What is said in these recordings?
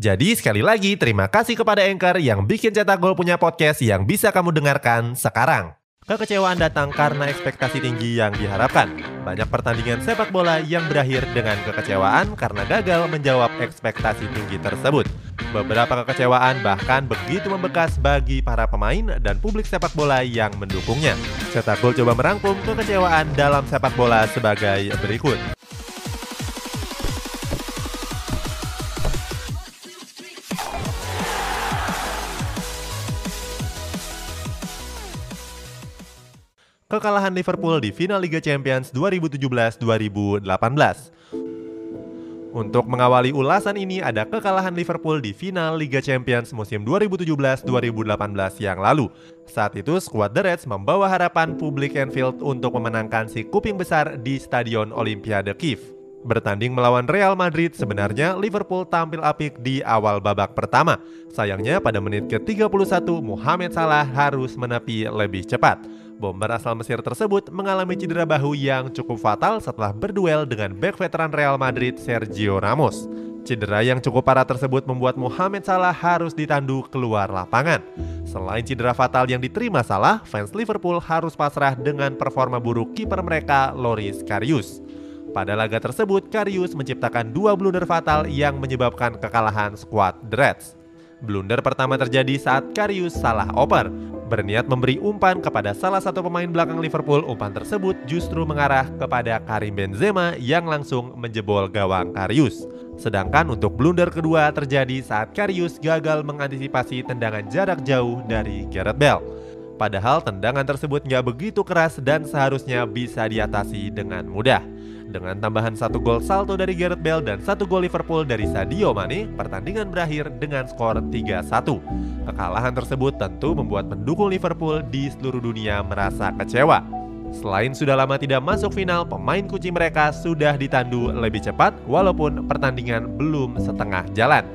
Jadi sekali lagi terima kasih kepada Anchor yang bikin Cetak Gol punya podcast yang bisa kamu dengarkan sekarang. Kekecewaan datang karena ekspektasi tinggi yang diharapkan. Banyak pertandingan sepak bola yang berakhir dengan kekecewaan karena gagal menjawab ekspektasi tinggi tersebut. Beberapa kekecewaan bahkan begitu membekas bagi para pemain dan publik sepak bola yang mendukungnya. Cetak Gol coba merangkum kekecewaan dalam sepak bola sebagai berikut. Kekalahan Liverpool di final Liga Champions 2017-2018. Untuk mengawali ulasan ini ada kekalahan Liverpool di final Liga Champions musim 2017-2018 yang lalu. Saat itu skuad The Reds membawa harapan publik Anfield untuk memenangkan si kuping besar di Stadion Olimpiade Kiev. Bertanding melawan Real Madrid, sebenarnya Liverpool tampil apik di awal babak pertama. Sayangnya pada menit ke-31 Mohamed Salah harus menepi lebih cepat. Bomber asal Mesir tersebut mengalami cedera bahu yang cukup fatal setelah berduel dengan bek veteran Real Madrid Sergio Ramos. Cedera yang cukup parah tersebut membuat Mohamed Salah harus ditandu keluar lapangan. Selain cedera fatal yang diterima Salah, fans Liverpool harus pasrah dengan performa buruk kiper mereka Loris Karius. Pada laga tersebut, Karius menciptakan dua blunder fatal yang menyebabkan kekalahan skuad The Reds. Blunder pertama terjadi saat Karius salah oper, berniat memberi umpan kepada salah satu pemain belakang Liverpool, umpan tersebut justru mengarah kepada Karim Benzema yang langsung menjebol gawang Karius. Sedangkan untuk blunder kedua terjadi saat Karius gagal mengantisipasi tendangan jarak jauh dari Gareth Bale. Padahal tendangan tersebut nggak begitu keras dan seharusnya bisa diatasi dengan mudah. Dengan tambahan satu gol salto dari Gareth Bale dan satu gol Liverpool dari Sadio Mane, pertandingan berakhir dengan skor 3-1. Kekalahan tersebut tentu membuat pendukung Liverpool di seluruh dunia merasa kecewa. Selain sudah lama tidak masuk final, pemain kunci mereka sudah ditandu lebih cepat walaupun pertandingan belum setengah jalan.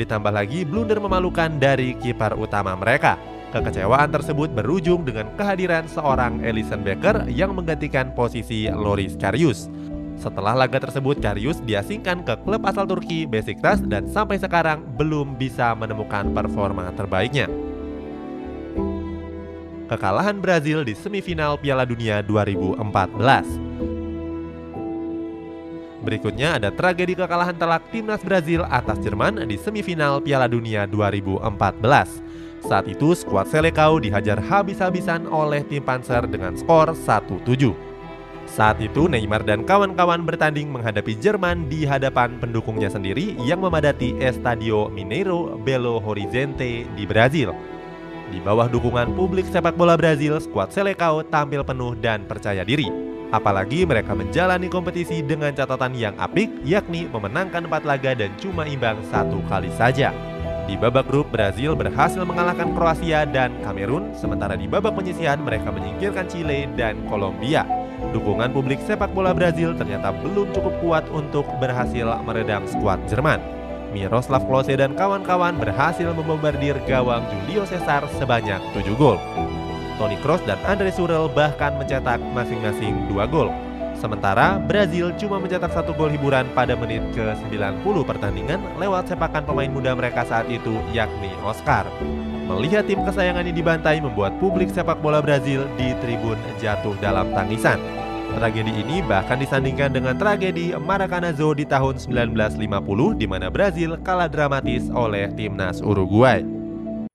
Ditambah lagi blunder memalukan dari kiper utama mereka. Kekecewaan tersebut berujung dengan kehadiran seorang Ellison Becker yang menggantikan posisi Loris Karius. Setelah laga tersebut, Karius diasingkan ke klub asal Turki Besiktas dan sampai sekarang belum bisa menemukan performa terbaiknya. Kekalahan Brazil di semifinal Piala Dunia 2014. Berikutnya ada tragedi kekalahan telak timnas Brazil atas Jerman di semifinal Piala Dunia 2014. Saat itu skuad Selecao dihajar habis-habisan oleh tim Panzer dengan skor 1-7. Saat itu Neymar dan kawan-kawan bertanding menghadapi Jerman di hadapan pendukungnya sendiri yang memadati Estadio Mineiro Belo Horizonte di Brazil. Di bawah dukungan publik sepak bola Brazil, skuad Selecao tampil penuh dan percaya diri. Apalagi mereka menjalani kompetisi dengan catatan yang apik, yakni memenangkan 4 laga dan cuma imbang satu kali saja. Di babak grup, Brazil berhasil mengalahkan Kroasia dan Kamerun, sementara di babak penyisihan mereka menyingkirkan Chile dan Kolombia. Dukungan publik sepak bola Brazil ternyata belum cukup kuat untuk berhasil meredam skuad Jerman. Miroslav Klose dan kawan-kawan berhasil membombardir gawang Julio Cesar sebanyak 7 gol. Toni Kroos dan Andre Surel bahkan mencetak masing-masing 2 gol. Sementara Brazil cuma mencetak satu gol hiburan pada menit ke-90 pertandingan lewat sepakan pemain muda mereka saat itu yakni Oscar. Melihat tim kesayangan ini dibantai membuat publik sepak bola Brazil di tribun jatuh dalam tangisan. Tragedi ini bahkan disandingkan dengan tragedi Maracanazo di tahun 1950 di mana Brazil kalah dramatis oleh timnas Uruguay.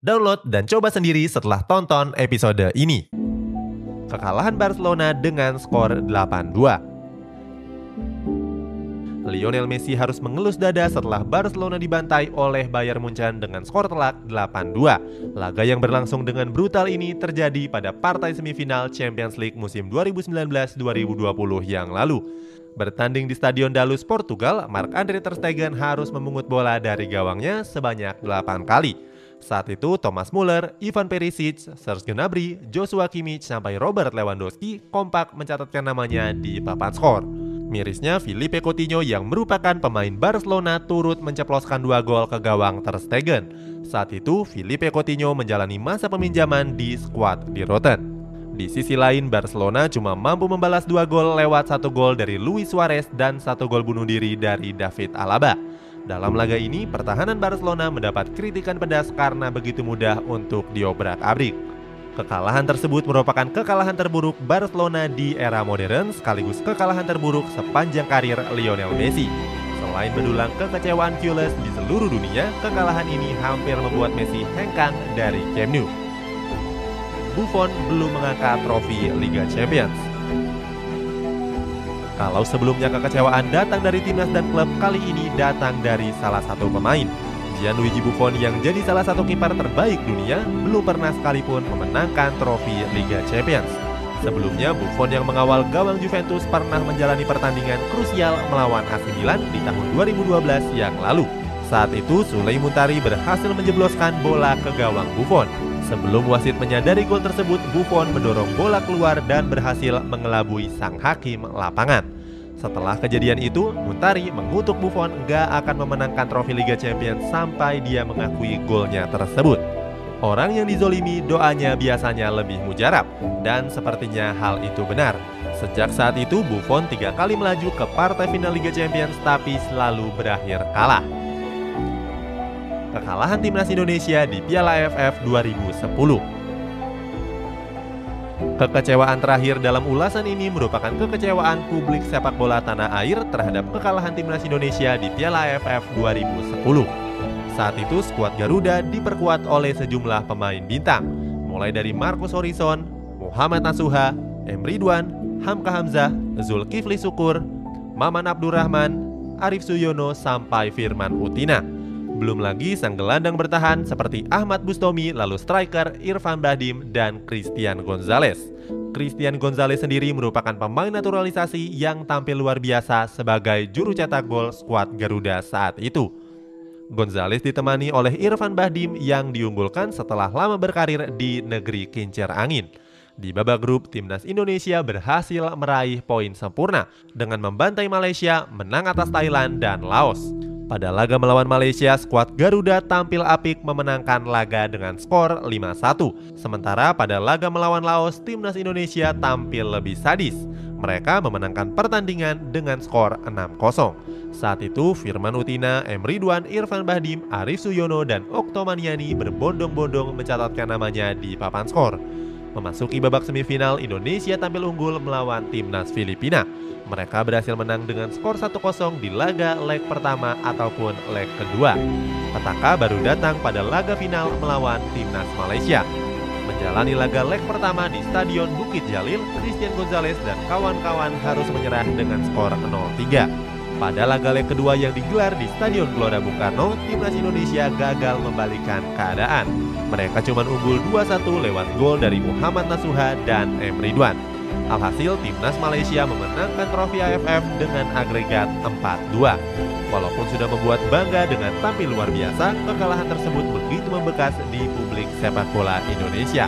Download dan coba sendiri setelah tonton episode ini. kekalahan Barcelona dengan skor 8-2. Lionel Messi harus mengelus dada setelah Barcelona dibantai oleh Bayern Munchen dengan skor telak 8-2. Laga yang berlangsung dengan brutal ini terjadi pada partai semifinal Champions League musim 2019-2020 yang lalu. Bertanding di Stadion Dalus, Portugal, Marc-Andre Ter Stegen harus memungut bola dari gawangnya sebanyak 8 kali. Saat itu Thomas Muller, Ivan Perisic, Serge Gnabry, Joshua Kimmich sampai Robert Lewandowski kompak mencatatkan namanya di papan skor. Mirisnya Filipe Coutinho yang merupakan pemain Barcelona turut menceploskan dua gol ke gawang Ter Stegen. Saat itu Filipe Coutinho menjalani masa peminjaman di skuad di Rotten. Di sisi lain, Barcelona cuma mampu membalas dua gol lewat satu gol dari Luis Suarez dan satu gol bunuh diri dari David Alaba. Dalam laga ini, pertahanan Barcelona mendapat kritikan pedas karena begitu mudah untuk diobrak-abrik. Kekalahan tersebut merupakan kekalahan terburuk Barcelona di era modern sekaligus kekalahan terburuk sepanjang karir Lionel Messi. Selain mendulang kekecewaan Pulis di seluruh dunia, kekalahan ini hampir membuat Messi hengkang dari Camp Nou. Buffon belum mengangkat trofi Liga Champions. Kalau sebelumnya kekecewaan datang dari timnas dan klub, kali ini datang dari salah satu pemain, Gianluigi Buffon yang jadi salah satu kiper terbaik dunia belum pernah sekalipun memenangkan trofi Liga Champions. Sebelumnya, Buffon yang mengawal gawang Juventus pernah menjalani pertandingan krusial melawan AC Milan di tahun 2012 yang lalu. Saat itu, Suley Muntari berhasil menjebloskan bola ke gawang Buffon. Sebelum wasit menyadari gol tersebut, Buffon mendorong bola keluar dan berhasil mengelabui sang hakim lapangan. Setelah kejadian itu, Muntari mengutuk Buffon gak akan memenangkan trofi Liga Champions sampai dia mengakui golnya tersebut. Orang yang dizolimi doanya biasanya lebih mujarab, dan sepertinya hal itu benar. Sejak saat itu, Buffon tiga kali melaju ke partai final Liga Champions tapi selalu berakhir kalah. Kekalahan timnas Indonesia di Piala AFF 2010 Kekecewaan terakhir dalam ulasan ini merupakan kekecewaan publik sepak bola tanah air terhadap kekalahan timnas Indonesia di Piala AFF 2010. Saat itu skuad Garuda diperkuat oleh sejumlah pemain bintang, mulai dari Marcus Horizon, Muhammad Nasuha, Emri Dwan, Hamka Hamzah, Zulkifli Syukur, Maman Abdurrahman, Arif Suyono sampai Firman Utina. Belum lagi sang gelandang bertahan seperti Ahmad Bustomi, lalu striker Irfan Bahdim, dan Christian Gonzalez. Christian Gonzalez sendiri merupakan pemain naturalisasi yang tampil luar biasa sebagai juru cetak gol skuad Garuda saat itu. Gonzalez ditemani oleh Irfan Bahdim yang diunggulkan setelah lama berkarir di negeri kincir angin. Di babak grup, timnas Indonesia berhasil meraih poin sempurna dengan membantai Malaysia, menang atas Thailand dan Laos. Pada laga melawan Malaysia, skuad Garuda tampil apik memenangkan laga dengan skor 5-1. Sementara pada laga melawan Laos, timnas Indonesia tampil lebih sadis. Mereka memenangkan pertandingan dengan skor 6-0. Saat itu, Firman Utina, M. Ridwan, Irfan Bahdim, Arif Suyono, dan Oktomaniani berbondong-bondong mencatatkan namanya di papan skor. Memasuki babak semifinal, Indonesia tampil unggul melawan timnas Filipina. Mereka berhasil menang dengan skor 1-0 di laga leg pertama ataupun leg kedua. Petaka baru datang pada laga final melawan timnas Malaysia. Menjalani laga leg pertama di Stadion Bukit Jalil, Christian Gonzalez dan kawan-kawan harus menyerah dengan skor 0-3. Pada laga leg kedua yang digelar di Stadion Gelora Bung Karno, timnas Indonesia gagal membalikan keadaan. Mereka cuma unggul 2-1 lewat gol dari Muhammad Nasuha dan M. Ridwan. Alhasil timnas Malaysia memenangkan trofi AFF dengan agregat 4-2. Walaupun sudah membuat bangga dengan tampil luar biasa, kekalahan tersebut begitu membekas di publik sepak bola Indonesia.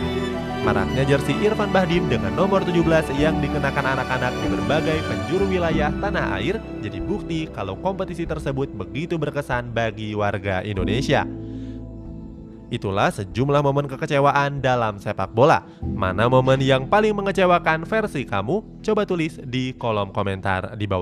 Maraknya jersey Irfan Bahdim dengan nomor 17 yang dikenakan anak-anak di berbagai penjuru wilayah tanah air jadi bukti kalau kompetisi tersebut begitu berkesan bagi warga Indonesia. Itulah sejumlah momen kekecewaan dalam sepak bola. Mana momen yang paling mengecewakan versi kamu? Coba tulis di kolom komentar di bawah.